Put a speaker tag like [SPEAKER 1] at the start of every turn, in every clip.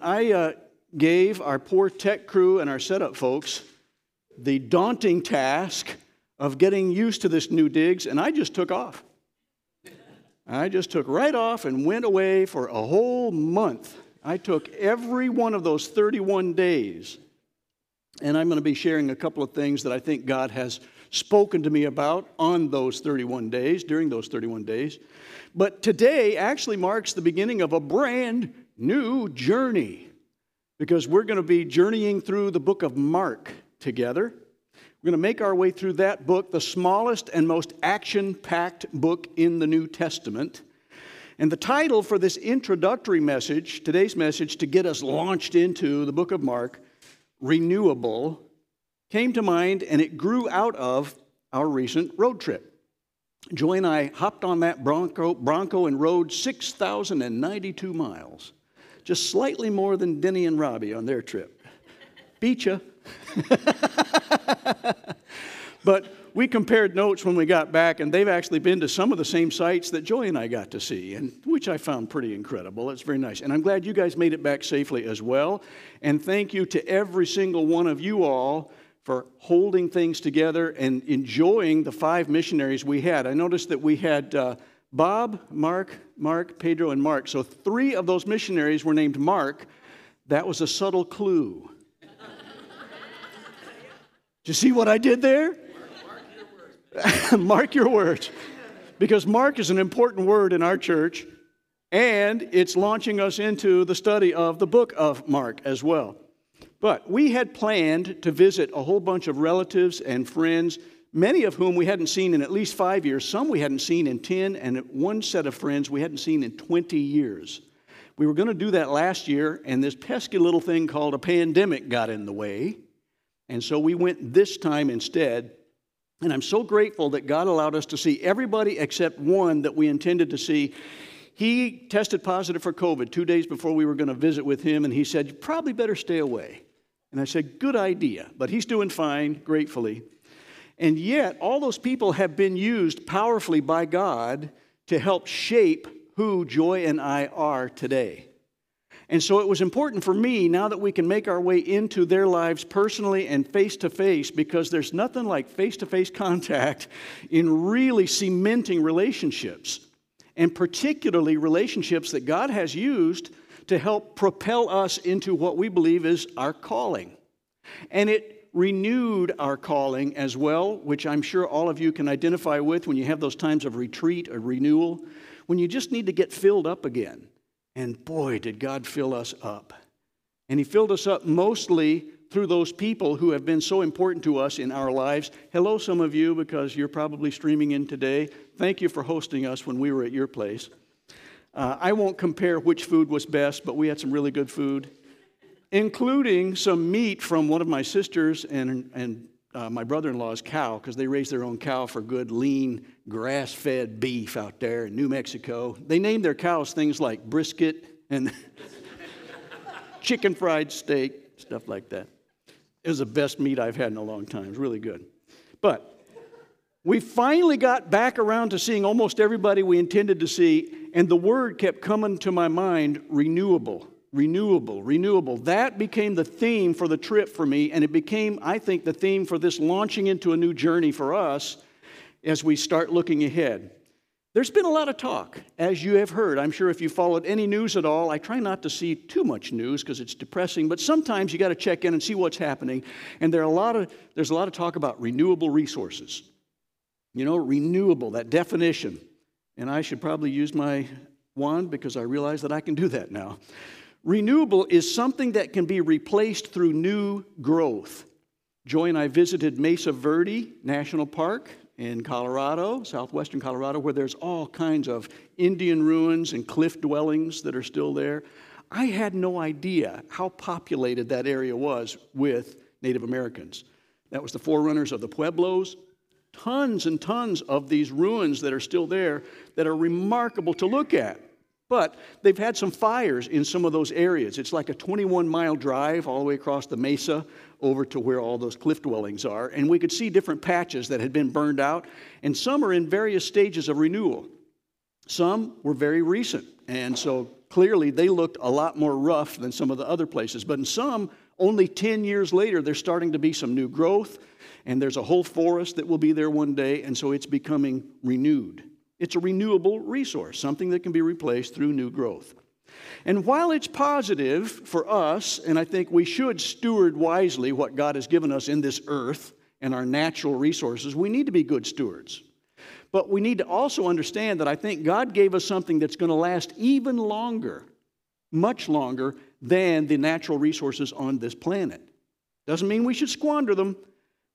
[SPEAKER 1] I uh, gave our poor tech crew and our setup folks the daunting task of getting used to this new digs, and I just took off. I just took right off and went away for a whole month. I took every one of those 31 days, and I'm going to be sharing a couple of things that I think God has spoken to me about on those 31 days, during those 31 days. But today actually marks the beginning of a brand new journey because we're going to be journeying through the book of Mark together. We're going to make our way through that book, the smallest and most action packed book in the New Testament. And the title for this introductory message, today's message, to get us launched into the book of Mark, Renewable, came to mind and it grew out of our recent road trip. Joy and I hopped on that Bronco, Bronco and rode 6,092 miles, just slightly more than Denny and Robbie on their trip. Beat ya. but we compared notes when we got back, and they've actually been to some of the same sites that Joy and I got to see, and which I found pretty incredible. It's very nice. And I'm glad you guys made it back safely as well. And thank you to every single one of you all for holding things together and enjoying the five missionaries we had. I noticed that we had uh, Bob, Mark, Mark, Pedro, and Mark. So three of those missionaries were named Mark. That was a subtle clue. Did you see what I did there? Mark your words. Because Mark is an important word in our church, and it's launching us into the study of the book of Mark as well. But we had planned to visit a whole bunch of relatives and friends, many of whom we hadn't seen in at least five years, some we hadn't seen in 10, and one set of friends we hadn't seen in 20 years. We were going to do that last year, and this pesky little thing called a pandemic got in the way. And so we went this time instead. And I'm so grateful that God allowed us to see everybody except one that we intended to see. He tested positive for COVID two days before we were going to visit with him, and he said, You probably better stay away. And I said, Good idea. But he's doing fine, gratefully. And yet, all those people have been used powerfully by God to help shape who Joy and I are today. And so it was important for me, now that we can make our way into their lives personally and face to face, because there's nothing like face to face contact in really cementing relationships, and particularly relationships that God has used to help propel us into what we believe is our calling. And it renewed our calling as well, which I'm sure all of you can identify with when you have those times of retreat or renewal, when you just need to get filled up again. And boy, did God fill us up. And He filled us up mostly through those people who have been so important to us in our lives. Hello, some of you, because you're probably streaming in today. Thank you for hosting us when we were at your place. Uh, I won't compare which food was best, but we had some really good food, including some meat from one of my sisters and, and uh, my brother in law's cow, because they raise their own cow for good, lean, grass fed beef out there in New Mexico. They named their cows things like brisket and chicken fried steak, stuff like that. It was the best meat I've had in a long time. It was really good. But we finally got back around to seeing almost everybody we intended to see, and the word kept coming to my mind renewable, renewable, renewable. That became the theme for the trip for me, and it became, I think, the theme for this launching into a new journey for us as we start looking ahead. There's been a lot of talk, as you have heard. I'm sure if you followed any news at all, I try not to see too much news because it's depressing, but sometimes you got to check in and see what's happening. And there are a lot of, there's a lot of talk about renewable resources. You know, renewable, that definition. And I should probably use my wand because I realize that I can do that now. Renewable is something that can be replaced through new growth. Joy and I visited Mesa Verde National Park in Colorado, southwestern Colorado, where there's all kinds of Indian ruins and cliff dwellings that are still there. I had no idea how populated that area was with Native Americans. That was the forerunners of the Pueblos, tons and tons of these ruins that are still there that are remarkable to look at. But they've had some fires in some of those areas. It's like a 21 mile drive all the way across the mesa over to where all those cliff dwellings are. And we could see different patches that had been burned out, and some are in various stages of renewal. Some were very recent, And so clearly they looked a lot more rough than some of the other places. But in some, only 10 years later, there's starting to be some new growth, and there's a whole forest that will be there one day, and so it's becoming renewed. It's a renewable resource, something that can be replaced through new growth. And while it's positive for us, and I think we should steward wisely what God has given us in this earth and our natural resources, we need to be good stewards. But we need to also understand that I think God gave us something that's going to last even longer, much longer than the natural resources on this planet. Doesn't mean we should squander them,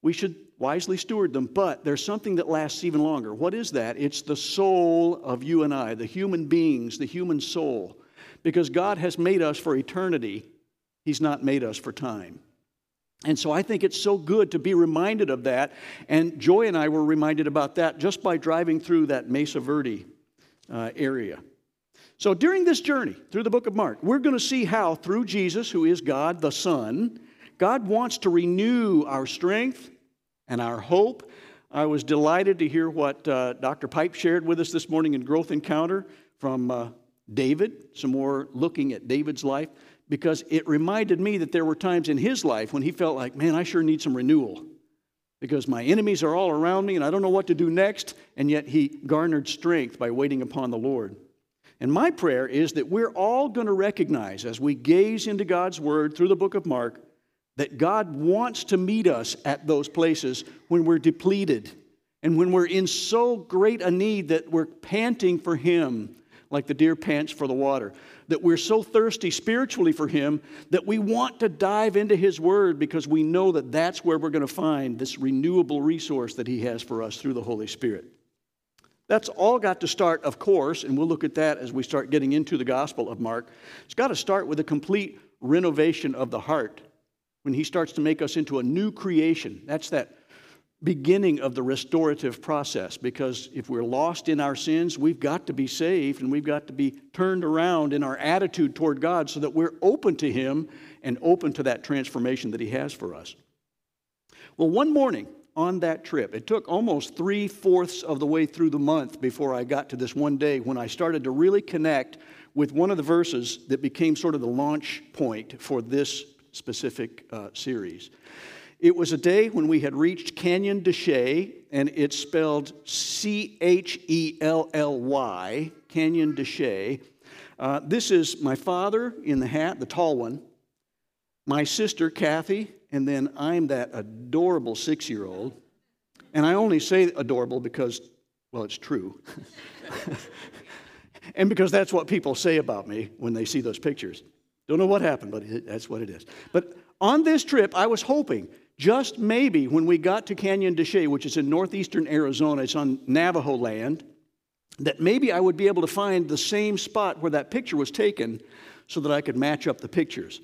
[SPEAKER 1] we should wisely steward them, but there's something that lasts even longer. What is that? It's the soul of you and I, the human beings, the human soul. Because God has made us for eternity, He's not made us for time. And so I think it's so good to be reminded of that. And Joy and I were reminded about that just by driving through that Mesa Verde uh, area. So during this journey through the book of Mark, we're going to see how, through Jesus, who is God the Son, God wants to renew our strength and our hope. I was delighted to hear what uh, Dr. Pipe shared with us this morning in Growth Encounter from uh, David, some more looking at David's life because it reminded me that there were times in his life when he felt like, man, I sure need some renewal because my enemies are all around me and I don't know what to do next. And yet he garnered strength by waiting upon the Lord. And my prayer is that we're all going to recognize as we gaze into God's word through the book of Mark that God wants to meet us at those places when we're depleted and when we're in so great a need that we're panting for Him like the deer pants for the water that we're so thirsty spiritually for Him that we want to dive into His Word because we know that that's where we're going to find this renewable resource that He has for us through the Holy Spirit. That's all got to start, of course, and we'll look at that as we start getting into the Gospel of Mark. It's got to start with a complete renovation of the heart when He starts to make us into a new creation. That's that beginning of the restorative process because if we're lost in our sins, we've got to be saved and we've got to be turned around in our attitude toward God so that we're open to Him and open to that transformation that He has for us. Well, one morning on that trip, it took almost three fourths of the way through the month before I got to this one day when I started to really connect with one of the verses that became sort of the launch point for this specific uh, series. It was a day when we had reached Canyon de Chelly, and it's spelled C H E L L Y, Canyon de Chelly. Uh, this is my father in the hat, the tall one, my sister Kathy, and then I'm that adorable six year old. And I only say adorable because, well, it's true. and because that's what people say about me when they see those pictures. Don't know what happened, but that's what it is. But on this trip, I was hoping just maybe when we got to Canyon de Chelly, which is in northeastern Arizona, it's on Navajo land, that maybe I would be able to find the same spot where that picture was taken so that I could match up the pictures.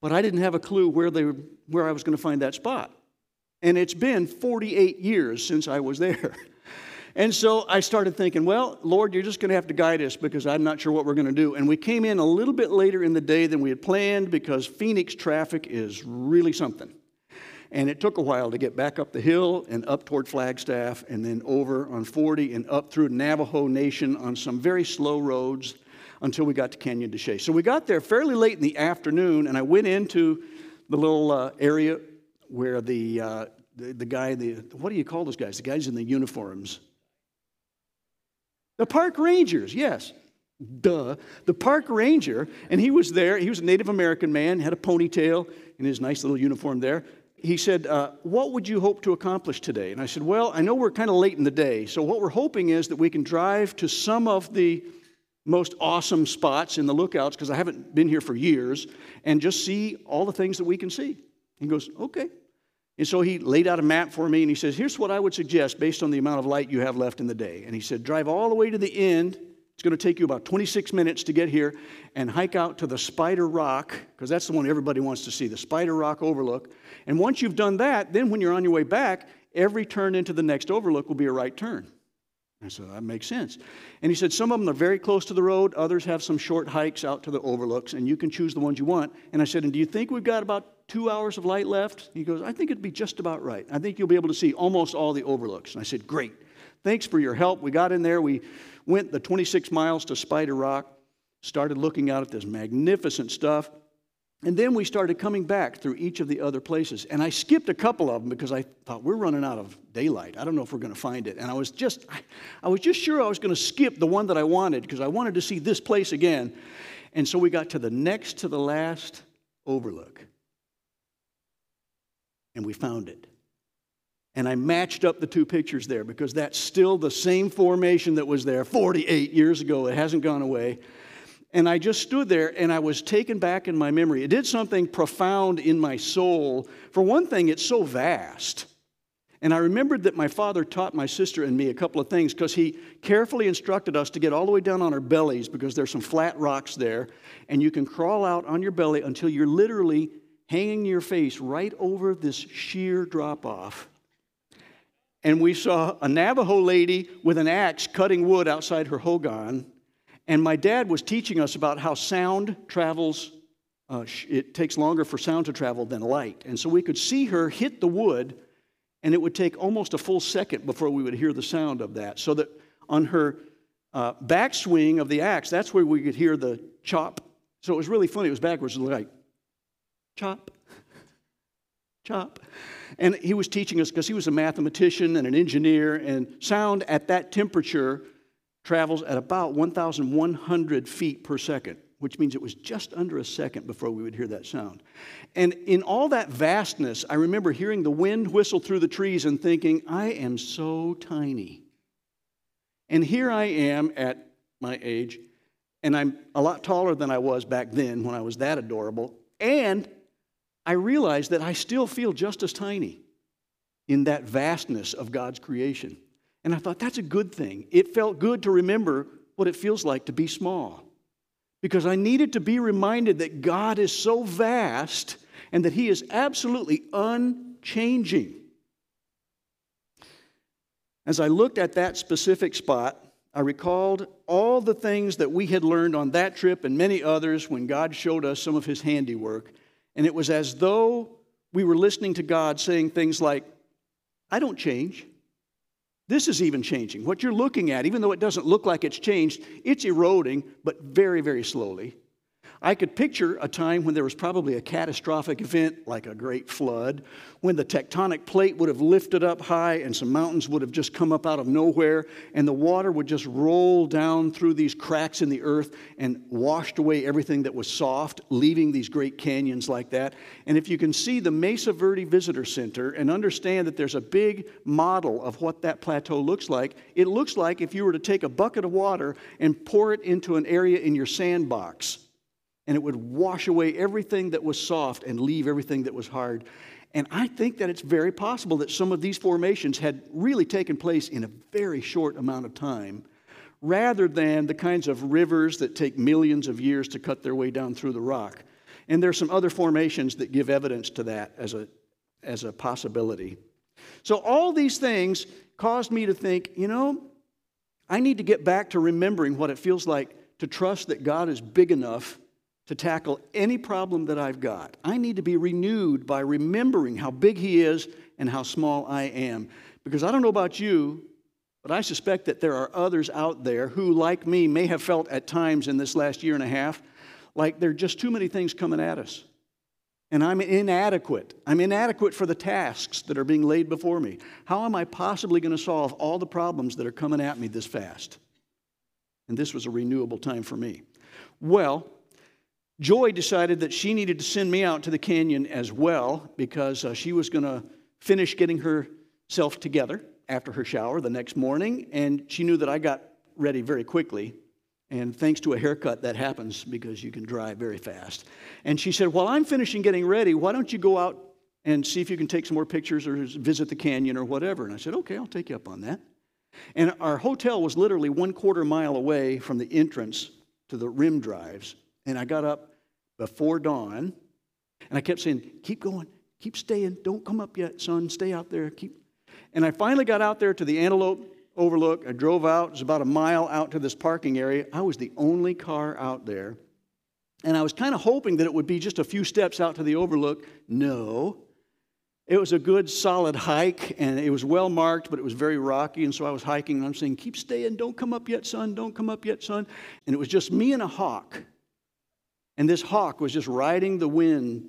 [SPEAKER 1] But I didn't have a clue where, they, where I was going to find that spot. And it's been 48 years since I was there. And so I started thinking, well, Lord, you're just going to have to guide us because I'm not sure what we're going to do. And we came in a little bit later in the day than we had planned because Phoenix traffic is really something. And it took a while to get back up the hill and up toward Flagstaff and then over on 40 and up through Navajo Nation on some very slow roads until we got to Canyon de Chelly. So we got there fairly late in the afternoon, and I went into the little uh, area where the, uh, the, the guy, the, what do you call those guys? The guys in the uniforms. The park rangers, yes. Duh. The park ranger, and he was there. He was a Native American man, had a ponytail in his nice little uniform there he said, uh, What would you hope to accomplish today? And I said, Well, I know we're kind of late in the day, so what we're hoping is that we can drive to some of the most awesome spots in the lookouts, because I haven't been here for years, and just see all the things that we can see. He goes, Okay. And so he laid out a map for me and he says, Here's what I would suggest based on the amount of light you have left in the day. And he said, Drive all the way to the end it's going to take you about 26 minutes to get here and hike out to the Spider Rock, because that's the one everybody wants to see, the Spider Rock overlook. And once you've done that, then when you're on your way back, every turn into the next overlook will be a right turn. I said, that makes sense. And he said, some of them are very close to the road, others have some short hikes out to the overlooks, and you can choose the ones you want. And I said, and do you think we've got about two hours of light left? He goes, I think it'd be just about right. I think you'll be able to see almost all the overlooks. And I said, great. Thanks for your help. We got in there. We went the 26 miles to Spider Rock. started looking out at this magnificent stuff. And then we started coming back through each of the other places. And I skipped a couple of them because I thought we're running out of daylight. I don't know if we're going to find it. And I was just I was just sure I was going to skip the one that I wanted because I wanted to see this place again. And so we got to the next to the last overlook. And we found it. And I matched up the two pictures there because that's still the same formation that was there 48 years ago. It hasn't gone away. And I just stood there and I was taken back in my memory. It did something profound in my soul. For one thing, it's so vast. And I remembered that my father taught my sister and me a couple of things because he carefully instructed us to get all the way down on our bellies because there's some flat rocks there. And you can crawl out on your belly until you're literally hanging your face right over this sheer drop off. And we saw a Navajo lady with an axe cutting wood outside her hogan and my dad was teaching us about how sound travels, uh, it takes longer for sound to travel than light. And so we could see her hit the wood, and it would take almost a full second before we would hear the sound of that. So that on her uh, backswing of the axe, that's where we could hear the chop. So it was really funny. It was backwards, like chop, chop. And he was teaching us because he was a mathematician and an engineer, and sound at that temperature travels at about 1,100 feet per second, which means it was just under a second before we would hear that sound. And in all that vastness, I remember hearing the wind whistle through the trees and thinking, I am so tiny. And here I am at my age, and I'm a lot taller than I was back then when I was that adorable. And I realize that I still feel just as tiny in that vastness of God's creation. And I thought, that's a good thing. It felt good to remember what it feels like to be small. Because I needed to be reminded that God is so vast and that He is absolutely unchanging. As I looked at that specific spot, I recalled all the things that we had learned on that trip and many others when God showed us some of His handiwork. And it was as though we were listening to God saying things like, I don't change. This is even changing. What you're looking at, even though it doesn't look like it's changed, it's eroding, but very, very slowly. I could picture a time when there was probably a catastrophic event like a great flood, when the tectonic plate would have lifted up high and some mountains would have just come up out of nowhere, and the water would just roll down through these cracks in the earth and washed away everything that was soft, leaving these great canyons like that. And if you can see the Mesa Verde Visitor Center and understand that there's a big model of what that plateau looks like, it looks like if you were to take a bucket of water and pour it into an area in your sandbox and it would wash away everything that was soft and leave everything that was hard. And I think that it's very possible that some of these formations had really taken place in a very short amount of time, rather than the kinds of rivers that take millions of years to cut their way down through the rock. And there's some other formations that give evidence to that as a, as a possibility. So all these things caused me to think, you know, I need to get back to remembering what it feels like to trust that God is big enough to tackle any problem that I've got. I need to be renewed by remembering how big He is and how small I am. Because I don't know about you, but I suspect that there are others out there who, like me, may have felt at times in this last year and a half like there are just too many things coming at us. And I'm inadequate. I'm inadequate for the tasks that are being laid before me. How am I possibly going to solve all the problems that are coming at me this fast? And this was a renewable time for me. Well, Joy decided that she needed to send me out to the canyon as well because uh, she was going to finish getting herself together after her shower the next morning, and she knew that I got ready very quickly. And thanks to a haircut, that happens because you can dry very fast. And she said, While I'm finishing getting ready, why don't you go out and see if you can take some more pictures or visit the canyon or whatever? And I said, Okay, I'll take you up on that. And our hotel was literally one quarter mile away from the entrance to the rim drives. And I got up before dawn, and I kept saying, Keep going, keep staying, don't come up yet, son, stay out there, keep. And I finally got out there to the Antelope Overlook. I drove out, it was about a mile out to this parking area. I was the only car out there. And I was kind of hoping that it would be just a few steps out to the Overlook. No. it was a good solid hike and it was well marked, but it was very rocky. And so I was hiking and I'm saying, Keep staying, don't come up yet, son, don't come up yet, son. And it was just me and a hawk. And this hawk was just riding the wind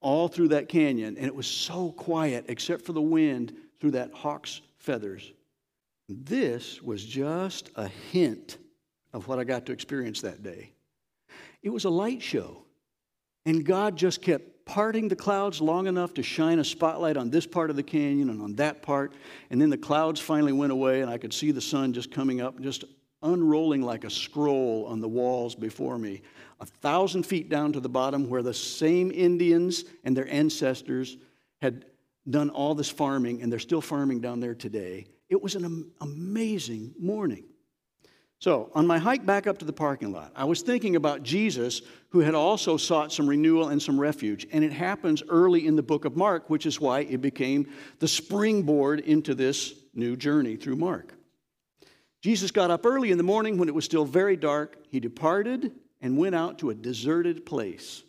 [SPEAKER 1] all through that canyon. And it was so quiet, except for the wind through that hawk's feathers. This was just a hint of what I got to experience that day. It was a light show. And God just kept parting the clouds long enough to shine a spotlight on this part of the canyon and on that part. And then the clouds finally went away, and I could see the sun just coming up, just unrolling like a scroll on the walls before me, a thousand feet down to the bottom, where the same Indians and their ancestors had done all this farming, and they're still farming down there today. It was an amazing morning. So, on my hike back up to the parking lot, I was thinking about Jesus, who had also sought some renewal and some refuge. And it happens early in the book of Mark, which is why it became the springboard into this new journey through Mark. Jesus got up early in the morning when it was still very dark. He departed and went out to a deserted place,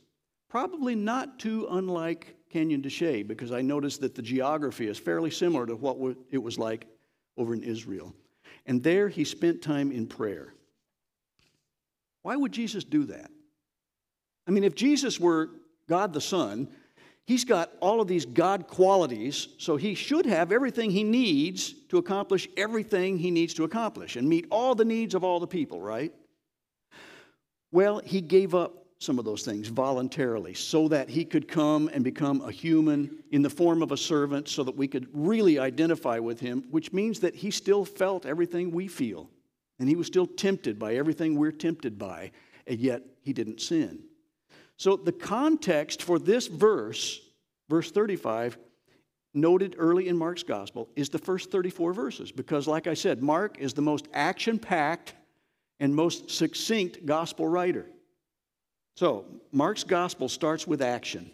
[SPEAKER 1] probably not too unlike Canyon de Chelly, because I noticed that the geography is fairly similar to what it was like over in Israel. And there he spent time in prayer. Why would Jesus do that? I mean, if Jesus were God the Son, he's got all of these God qualities, so he should have everything he needs to accomplish everything he needs to accomplish and meet all the needs of all the people, right? Well, he gave up some of those things voluntarily so that he could come and become a human in the form of a servant so that we could really identify with him, which means that he still felt everything we feel. And he was still tempted by everything we're tempted by, and yet he didn't sin. So the context for this verse, verse 35, noted early in Mark's gospel, is the first 34 verses. Because, like I said, Mark is the most action packed and most succinct gospel writer. So, Mark's gospel starts with action.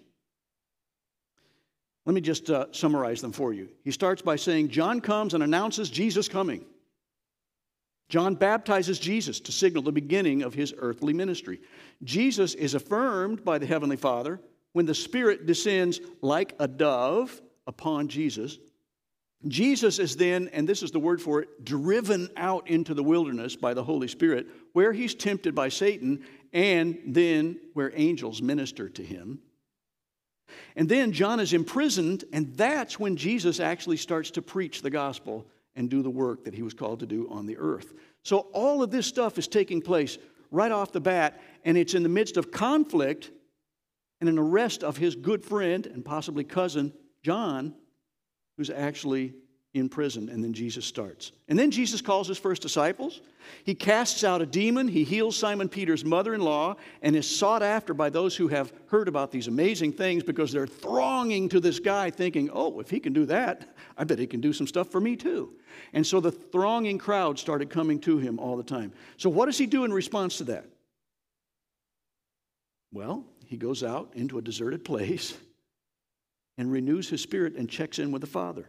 [SPEAKER 1] Let me just uh, summarize them for you. He starts by saying, John comes and announces Jesus coming. John baptizes Jesus to signal the beginning of his earthly ministry. Jesus is affirmed by the Heavenly Father when the Spirit descends like a dove upon Jesus. Jesus is then, and this is the word for it, driven out into the wilderness by the Holy Spirit, where he's tempted by Satan and then where angels minister to him. And then John is imprisoned, and that's when Jesus actually starts to preach the gospel and do the work that he was called to do on the earth. So all of this stuff is taking place right off the bat, and it's in the midst of conflict and an arrest of his good friend and possibly cousin, John, who's actually in prison, and then Jesus starts. And then Jesus calls his first disciples. He casts out a demon. He heals Simon Peter's mother in law and is sought after by those who have heard about these amazing things because they're thronging to this guy thinking, oh, if he can do that, I bet he can do some stuff for me too. And so the thronging crowd started coming to him all the time. So, what does he do in response to that? Well, he goes out into a deserted place and renews his spirit and checks in with the Father.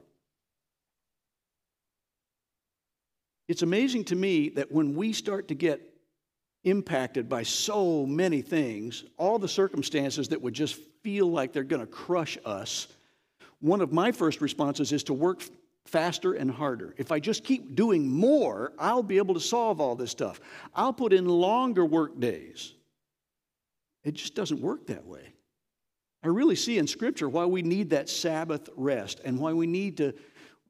[SPEAKER 1] It's amazing to me that when we start to get impacted by so many things, all the circumstances that would just feel like they're going to crush us, one of my first responses is to work faster and harder. If I just keep doing more, I'll be able to solve all this stuff. I'll put in longer work days. It just doesn't work that way. I really see in Scripture why we need that Sabbath rest and why we need to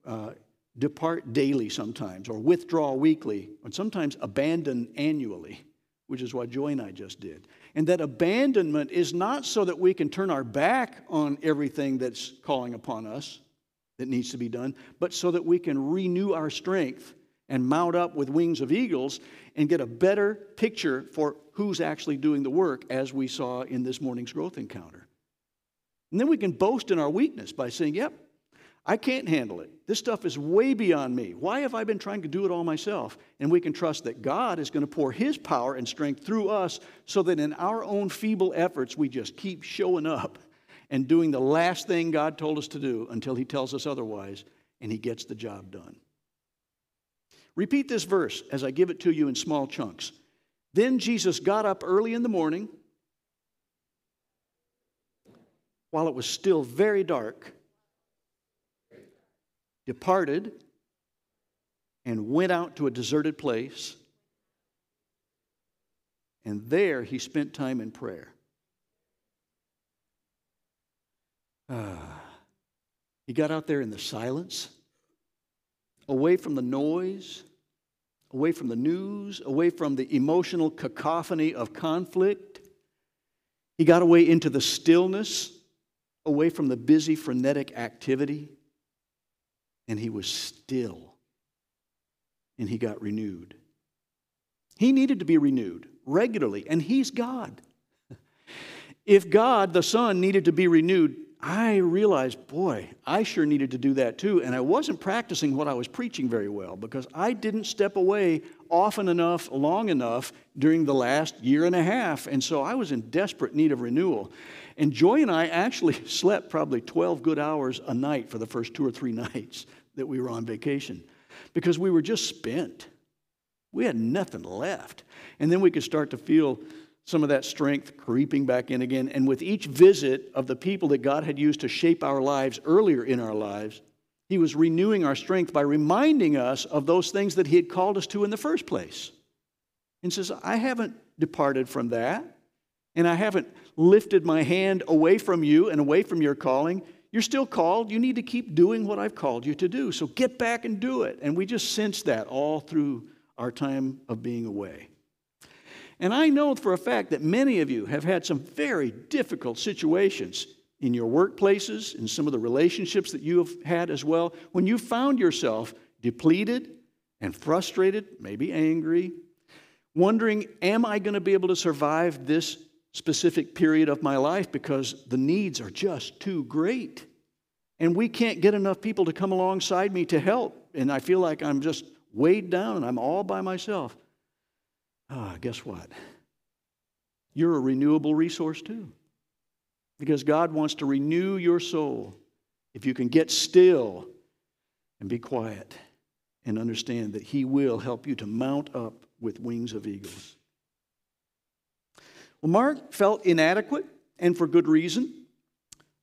[SPEAKER 1] uh, depart daily sometimes, or withdraw weekly, and sometimes abandon annually, which is what Joy and I just did. And that abandonment is not so that we can turn our back on everything that's calling upon us that needs to be done, but so that we can renew our strength and mount up with wings of eagles and get a better picture for who's actually doing the work, as we saw in this morning's growth encounter. And then we can boast in our weakness by saying, Yep, I can't handle it. This stuff is way beyond me. Why have I been trying to do it all myself? And we can trust that God is going to pour His power and strength through us so that in our own feeble efforts, we just keep showing up and doing the last thing God told us to do until He tells us otherwise, and He gets the job done. Repeat this verse as I give it to you in small chunks. Then Jesus got up early in the morning while it was still very dark departed and went out to a deserted place. And there he spent time in prayer. Uh, he got out there in the silence, away from the noise, away from the news, away from the emotional cacophony of conflict. He got away into the stillness, away from the busy, frenetic activity, and he was still. And he got renewed. He needed to be renewed regularly, and he's God. If God, the Son, needed to be renewed, I realized, boy, I sure needed to do that too. And I wasn't practicing what I was preaching very well because I didn't step away often enough, long enough during the last year and a half. And so I was in desperate need of renewal. And Joy and I actually slept probably 12 good hours a night for the first two or three nights that we were on vacation because we were just spent. We had nothing left. And then we could start to feel some of that strength creeping back in again. And with each visit of the people that God had used to shape our lives earlier in our lives, He was renewing our strength by reminding us of those things that He had called us to in the first place. And says, I haven't departed from that, and I haven't lifted my hand away from you and away from your calling. You're still called. You need to keep doing what I've called you to do. So get back and do it. And we just sense that all through our time of being away. And I know for a fact that many of you have had some very difficult situations in your workplaces, in some of the relationships that you have had as well, when you found yourself depleted and frustrated, maybe angry, wondering, am I going to be able to survive this specific period of my life because the needs are just too great? And we can't get enough people to come alongside me to help. And I feel like I'm just weighed down and I'm all by myself. Ah, guess what? You're a renewable resource too. Because God wants to renew your soul. If you can get still and be quiet and understand that He will help you to mount up with wings of eagles. Well, Mark felt inadequate, and for good reason.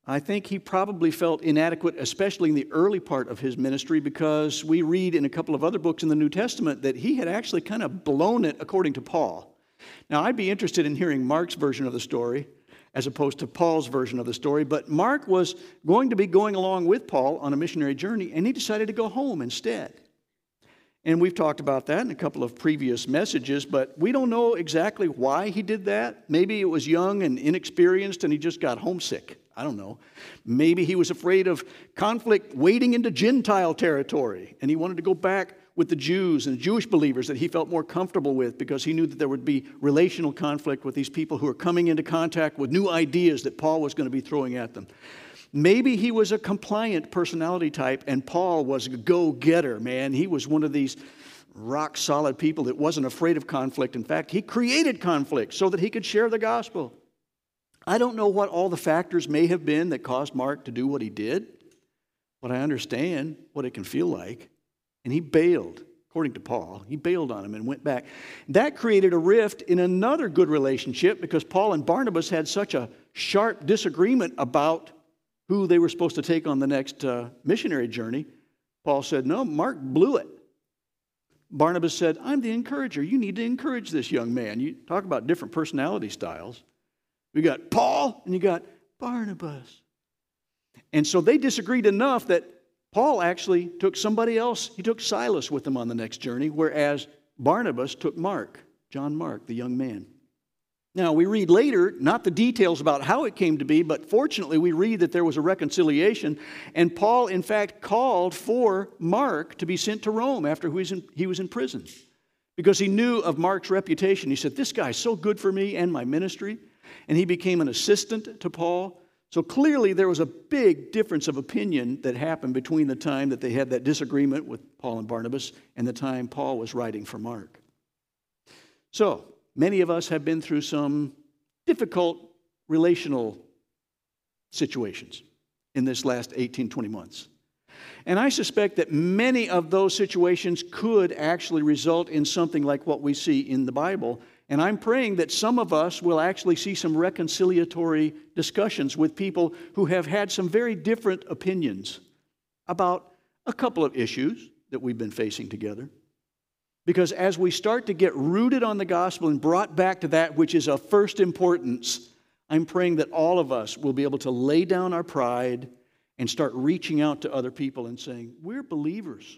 [SPEAKER 1] I think he probably felt inadequate, especially in the early part of his ministry, because we read in a couple of other books in the New Testament that he had actually kind of blown it according to Paul. Now, I'd be interested in hearing Mark's version of the story as opposed to Paul's version of the story, but Mark was going to be going along with Paul on a missionary journey, and he decided to go home instead. And we've talked about that in a couple of previous messages, but we don't know exactly why he did that. Maybe it was young and inexperienced and he just got homesick. I don't know. Maybe he was afraid of conflict wading into Gentile territory and he wanted to go back with the Jews and the Jewish believers that he felt more comfortable with because he knew that there would be relational conflict with these people who are coming into contact with new ideas that Paul was going to be throwing at them. Maybe he was a compliant personality type and Paul was a go getter, man. He was one of these rock solid people that wasn't afraid of conflict. In fact, he created conflict so that he could share the gospel. I don't know what all the factors may have been that caused Mark to do what he did, but I understand what it can feel like. And he bailed, according to Paul. He bailed on him and went back. That created a rift in another good relationship because Paul and Barnabas had such a sharp disagreement about who they were supposed to take on the next uh, missionary journey. Paul said, No, Mark blew it. Barnabas said, I'm the encourager. You need to encourage this young man. You talk about different personality styles. We got Paul and you got Barnabas. And so they disagreed enough that Paul actually took somebody else. He took Silas with him on the next journey, whereas Barnabas took Mark, John Mark, the young man. Now, we read later, not the details about how it came to be, but fortunately, we read that there was a reconciliation. And Paul, in fact, called for Mark to be sent to Rome after he was in, prison because he knew of Mark's reputation. He said, This guy's so good for me and my ministry and he became an assistant to Paul. So clearly, there was a big difference of opinion that happened between the time that they had that disagreement with Paul and Barnabas and the time Paul was writing for Mark. So, many of us have been through some difficult relational situations in this last 18, 20 months. And I suspect that many of those situations could actually result in something like what we see in the Bible and I'm praying that some of us will actually see some reconciliatory discussions with people who have had some very different opinions about a couple of issues that we've been facing together. Because as we start to get rooted on the gospel and brought back to that which is of first importance, I'm praying that all of us will be able to lay down our pride and start reaching out to other people and saying, We're believers.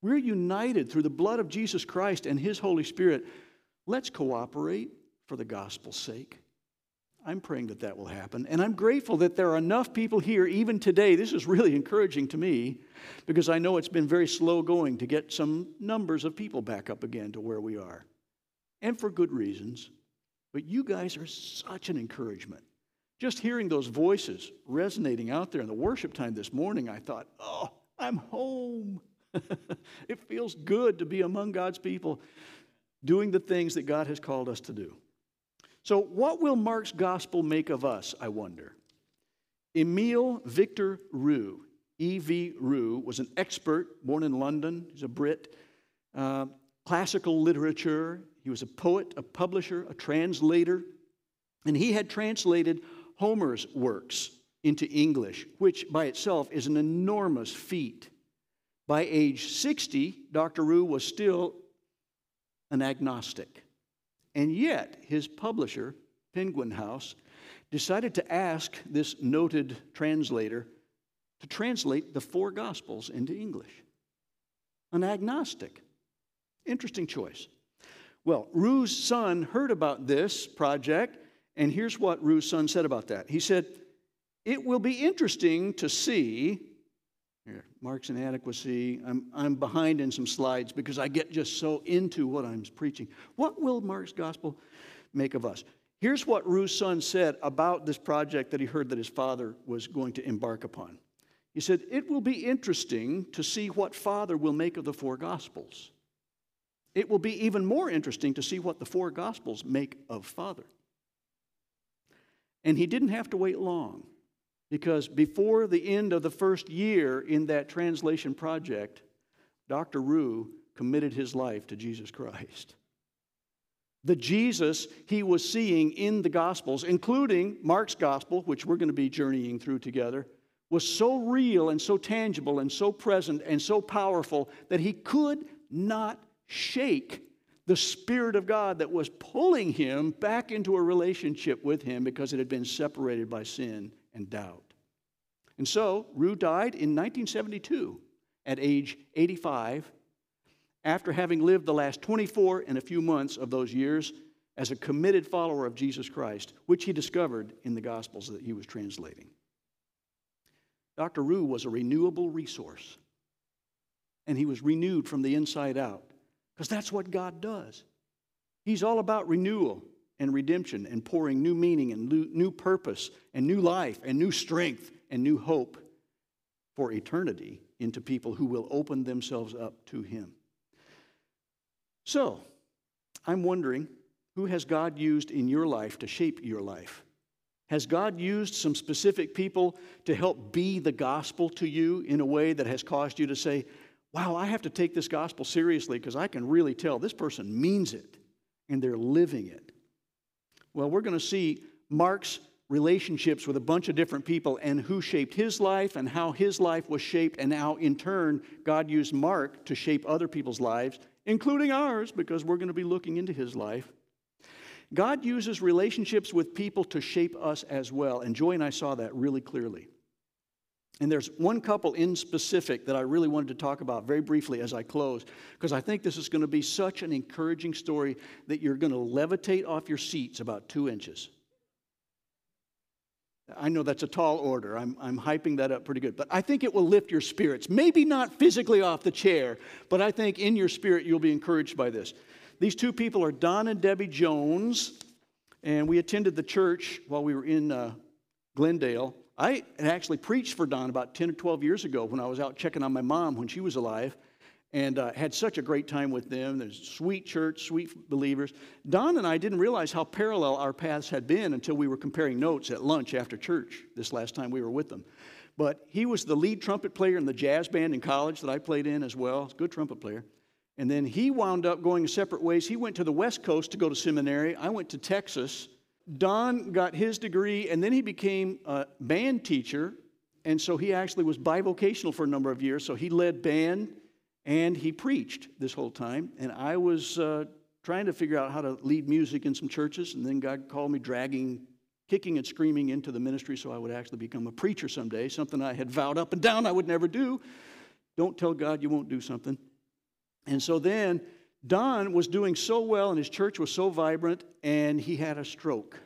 [SPEAKER 1] We're united through the blood of Jesus Christ and His Holy Spirit. Let's cooperate for the gospel's sake. I'm praying that that will happen. And I'm grateful that there are enough people here, even today. This is really encouraging to me because I know it's been very slow going to get some numbers of people back up again to where we are. And for good reasons. But you guys are such an encouragement. Just hearing those voices resonating out there in the worship time this morning, I thought, oh, I'm home. it feels good to be among God's people doing the things that God has called us to do. So, what will Mark's gospel make of us, I wonder? Emile Victor Rieu, E.V. Rieu, was an expert born in London. He's a Brit. Uh, classical literature. He was a poet, a publisher, a translator. And he had translated Homer's works into English, which by itself is an enormous feat. By age 60, Dr. Rieu was still an agnostic. And yet, his publisher, Penguin House, decided to ask this noted translator to translate the four Gospels into English. An agnostic. Interesting choice. Well, Rieu's son heard about this project, and here's what Rieu's son said about that. He said, It will be interesting to see Mark's inadequacy. I'm, I'm behind in some slides because I get just so into what I'm preaching. What will Mark's gospel make of us? Here's what Rieu's son said about this project that he heard that his father was going to embark upon. He said, It will be interesting to see what father will make of the four gospels. It will be even more interesting to see what the four gospels make of father. And he didn't have to wait long. Because before the end of the first year in that translation project, Dr. Rieu committed his life to Jesus Christ. The Jesus he was seeing in the Gospels, including Mark's Gospel, which we're going to be journeying through together, was so real and so tangible and so present and so powerful that he could not shake the Spirit of God that was pulling him back into a relationship with him because it had been separated by sin and doubt. And so, Rieu died in 1972 at age 85 after having lived the last 24 and a few months of those years as a committed follower of Jesus Christ, which he discovered in the Gospels that he was translating. Dr. Rieu was a renewable resource, and he was renewed from the inside out because that's what God does. He's all about renewal and redemption and pouring new meaning and new purpose and new life and new strength and new hope for eternity into people who will open themselves up to Him. So, I'm wondering who has God used in your life to shape your life? Has God used some specific people to help be the gospel to you in a way that has caused you to say, wow, I have to take this gospel seriously because I can really tell this person means it and they're living it? Well, we're going to see Mark's relationships with a bunch of different people and who shaped his life and how his life was shaped, and how in turn God used Mark to shape other people's lives, including ours, because we're going to be looking into his life. God uses relationships with people to shape us as well, and Joy and I saw that really clearly. And there's one couple in specific that I really wanted to talk about very briefly as I close, because I think this is going to be such an encouraging story that you're going to levitate off your seats about two inches. I know that's a tall order. I'm, I'm hyping that up pretty good. But I think it will lift your spirits. Maybe not physically off the chair, but I think in your spirit you'll be encouraged by this. These two people are Don and Debbie Jones, and we attended the church while we were in uh, Glendale. I actually preached for Don about 10 or 12 years ago when I was out checking on my mom when she was alive and uh, had such a great time with them. There's sweet church, sweet believers. Don and I didn't realize how parallel our paths had been until we were comparing notes at lunch after church this last time we were with them. But he was the lead trumpet player in the jazz band in college that I played in as well. Good trumpet player. And then he wound up going separate ways. He went to the West Coast to go to seminary. I went to Texas. Don got his degree, and then he became a band teacher and so he actually was bivocational for a number of years. So he led band and he preached this whole time. And I was uh, trying to figure out how to lead music in some churches. And then God called me dragging, kicking and screaming into the ministry so I would actually become a preacher someday, something I had vowed up and down I would never do. Don't tell God you won't do something. And so then Don was doing so well and his church was so vibrant, and he had a stroke.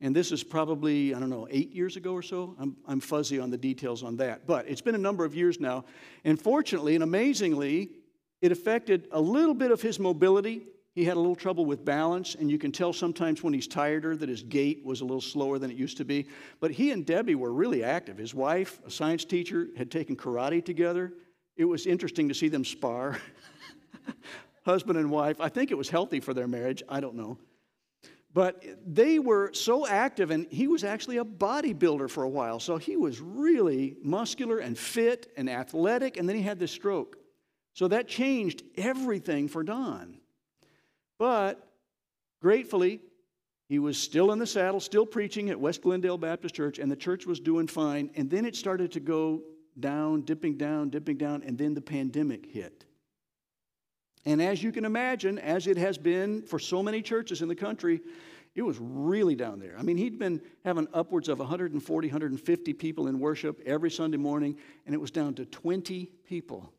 [SPEAKER 1] And this is probably, I don't know, eight years ago or so. I'm, I'm fuzzy on the details on that. But it's been a number of years now. And fortunately and amazingly, it affected a little bit of his mobility. He had a little trouble with balance, and you can tell sometimes when he's tireder that his gait was a little slower than it used to be. But he and Debbie were really active. His wife, a science teacher, had taken karate together. It was interesting to see them spar, husband and wife. I think it was healthy for their marriage. I don't know. But they were so active, and he was actually a bodybuilder for a while. So he was really muscular and fit and athletic, and then he had this stroke. So that changed everything for Don. But gratefully, he was still in the saddle, still preaching at West Glendale Baptist Church, and the church was doing fine. And then it started to go down, dipping down, dipping down, and then the pandemic hit. And as you can imagine, as it has been for so many churches in the country, it was really down there. I mean, he'd been having upwards of 140, 150 people in worship every Sunday morning, and it was down to 20 people.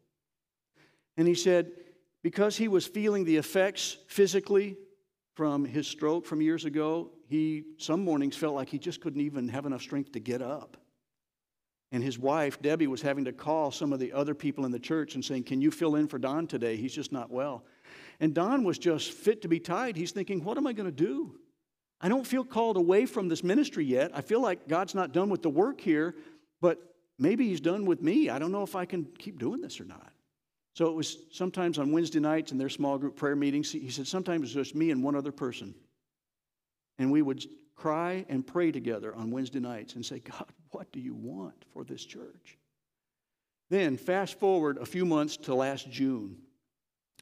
[SPEAKER 1] And he said, because he was feeling the effects physically from his stroke from years ago, he some mornings felt like he just couldn't even have enough strength to get up. And his wife, Debbie, was having to call some of the other people in the church and saying, Can you fill in for Don today? He's just not well. And Don was just fit to be tied. He's thinking, What am I going to do? I don't feel called away from this ministry yet. I feel like God's not done with the work here, but maybe He's done with me. I don't know if I can keep doing this or not. So it was sometimes on Wednesday nights in their small group prayer meetings, he said, Sometimes it was just me and one other person. And we would cry and pray together on Wednesday nights and say, God, what do you want for this church? Then, fast forward a few months to last June.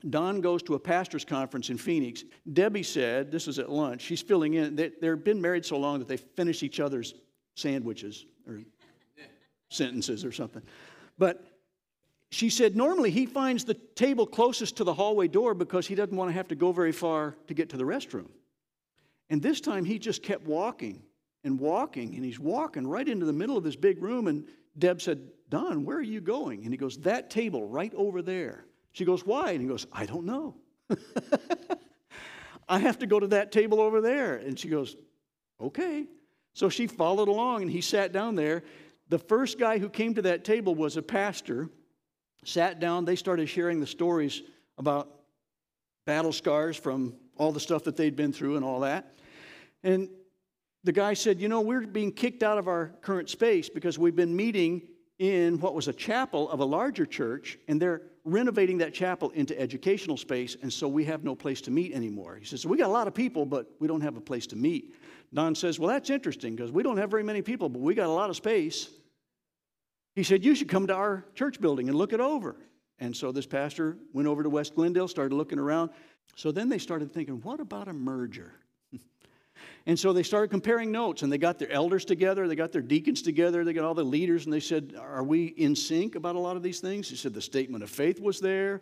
[SPEAKER 1] Don goes to a pastor's conference in Phoenix. Debbie said, this is at lunch, she's filling in, they, they've been married so long that they finish each other's sandwiches or sentences or something. But she said, normally he finds the table closest to the hallway door because he doesn't want to have to go very far to get to the restroom. And this time he just kept walking and walking, and he's walking right into the middle of this big room. And Deb said, Don, where are you going? And he goes, That table right over there. She goes, Why? And he goes, I don't know. I have to go to that table over there. And she goes, Okay. So she followed along and he sat down there. The first guy who came to that table was a pastor. Sat down, they started sharing the stories about battle scars from all the stuff that they'd been through and all that. And the guy said, You know, we're being kicked out of our current space because we've been meeting in what was a chapel of a larger church, and they're renovating that chapel into educational space, and so we have no place to meet anymore. He says, so We got a lot of people, but we don't have a place to meet. Don says, Well, that's interesting because we don't have very many people, but we got a lot of space. He said, You should come to our church building and look it over. And so this pastor went over to West Glendale, started looking around. So then they started thinking, What about a merger? And so they started comparing notes, and they got their elders together, they got their deacons together, they got all the leaders, and they said, Are we in sync about a lot of these things? He said the statement of faith was there.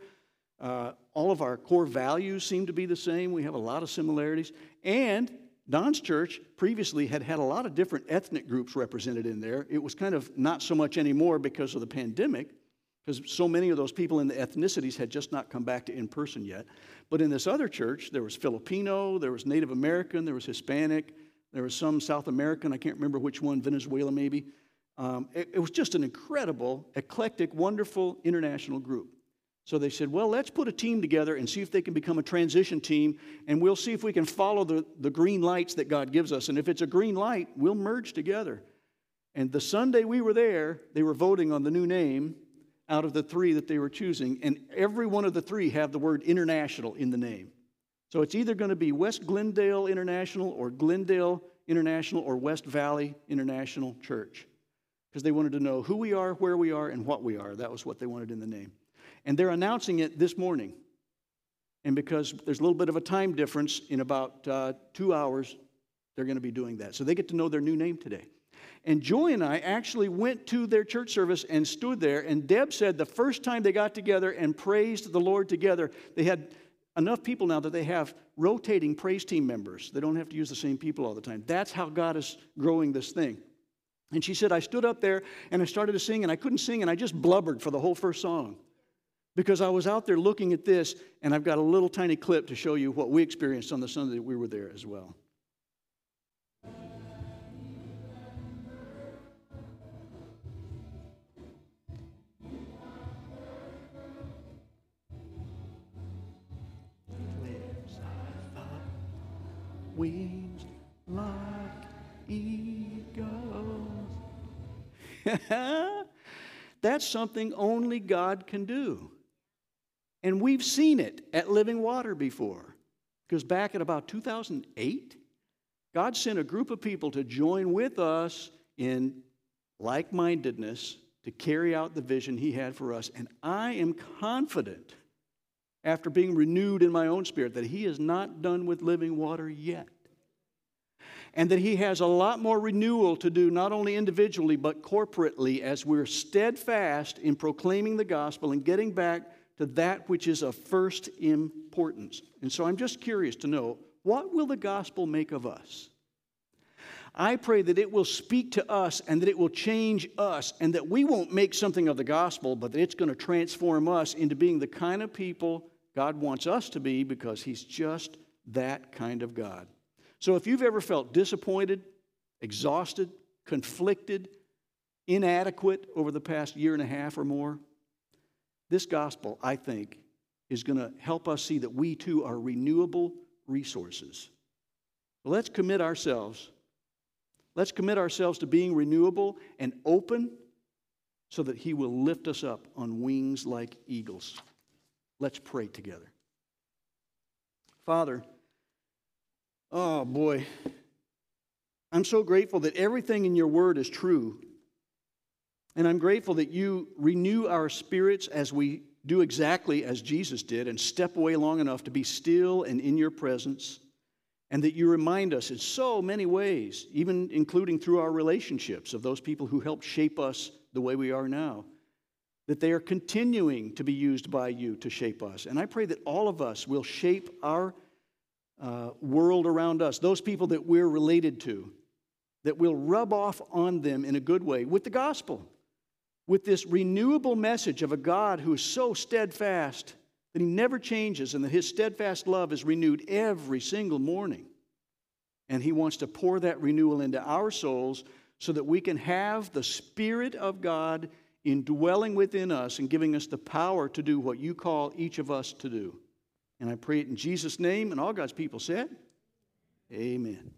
[SPEAKER 1] Uh, all of our core values seem to be the same. We have a lot of similarities. And Don's church previously had had a lot of different ethnic groups represented in there. It was kind of not so much anymore because of the pandemic because so many of those people in the ethnicities had just not come back to in person yet. But in this other church, there was Filipino, there was Native American, there was Hispanic, there was some South American, I can't remember which one, Venezuela maybe. Um, it, it was just an incredible, eclectic, wonderful international group. So they said, well, let's put a team together and see if they can become a transition team, and we'll see if we can follow the, the green lights that God gives us. And if it's a green light, we'll merge together. And the Sunday we were there, they were voting on the new name, out of the three that they were choosing, and every one of the three have the word international in the name. So it's either going to be West Glendale International or Glendale International or West Valley International Church because they wanted to know who we are, where we are, and what we are. That was what they wanted in the name. And they're announcing it this morning. And because there's a little bit of a time difference, in about uh, two hours, they're going to be doing that. So they get to know their new name today. And Joy and I actually went to their church service and stood there. And Deb said the first time they got together and praised the Lord together, they had enough people now that they have rotating praise team members. They don't have to use the same people all the time. That's how God is growing this thing. And she said, I stood up there and I started to sing, and I couldn't sing, and I just blubbered for the whole first song because I was out there looking at this, and I've got a little tiny clip to show you what we experienced on the Sunday that we were there as well. Wings like eagles. That's something only God can do. And we've seen it at Living Water before. Because back in about 2008, God sent a group of people to join with us in like mindedness to carry out the vision He had for us. And I am confident after being renewed in my own spirit that He is not done with living water yet. And that He has a lot more renewal to do, not only individually, but corporately, as we're steadfast in proclaiming the gospel and getting back to that which is of first importance. And so I'm just curious to know what will the gospel make of us? I pray that it will speak to us and that it will change us and that we won't make something of the gospel, but that it's going to transform us into being the kind of people God wants us to be because He's just that kind of God. So if you've ever felt disappointed, exhausted, conflicted, inadequate over the past year and a half or more, this gospel, I think, is going to help us see that we too are renewable resources. let's commit ourselves. Let's commit ourselves to being renewable and open so that He will lift us up on wings like eagles. Let's pray together. Father, oh boy, I'm so grateful that everything in your word is true. And I'm grateful that you renew our spirits as we do exactly as Jesus did and step away long enough to be still and in your presence. And that you remind us in so many ways, even including through our relationships, of those people who helped shape us the way we are now that they are continuing to be used by you to shape us. And I pray that all of us will shape our uh, world around us, those people that we're related to, that will rub off on them in a good way with the gospel, with this renewable message of a God who is so steadfast that he never changes and that his steadfast love is renewed every single morning. And he wants to pour that renewal into our souls so that we can have the Spirit of God indwelling within us and giving us the power to do what you call each of us to do. And I pray it in Jesus' name, and all God's people said, Amen.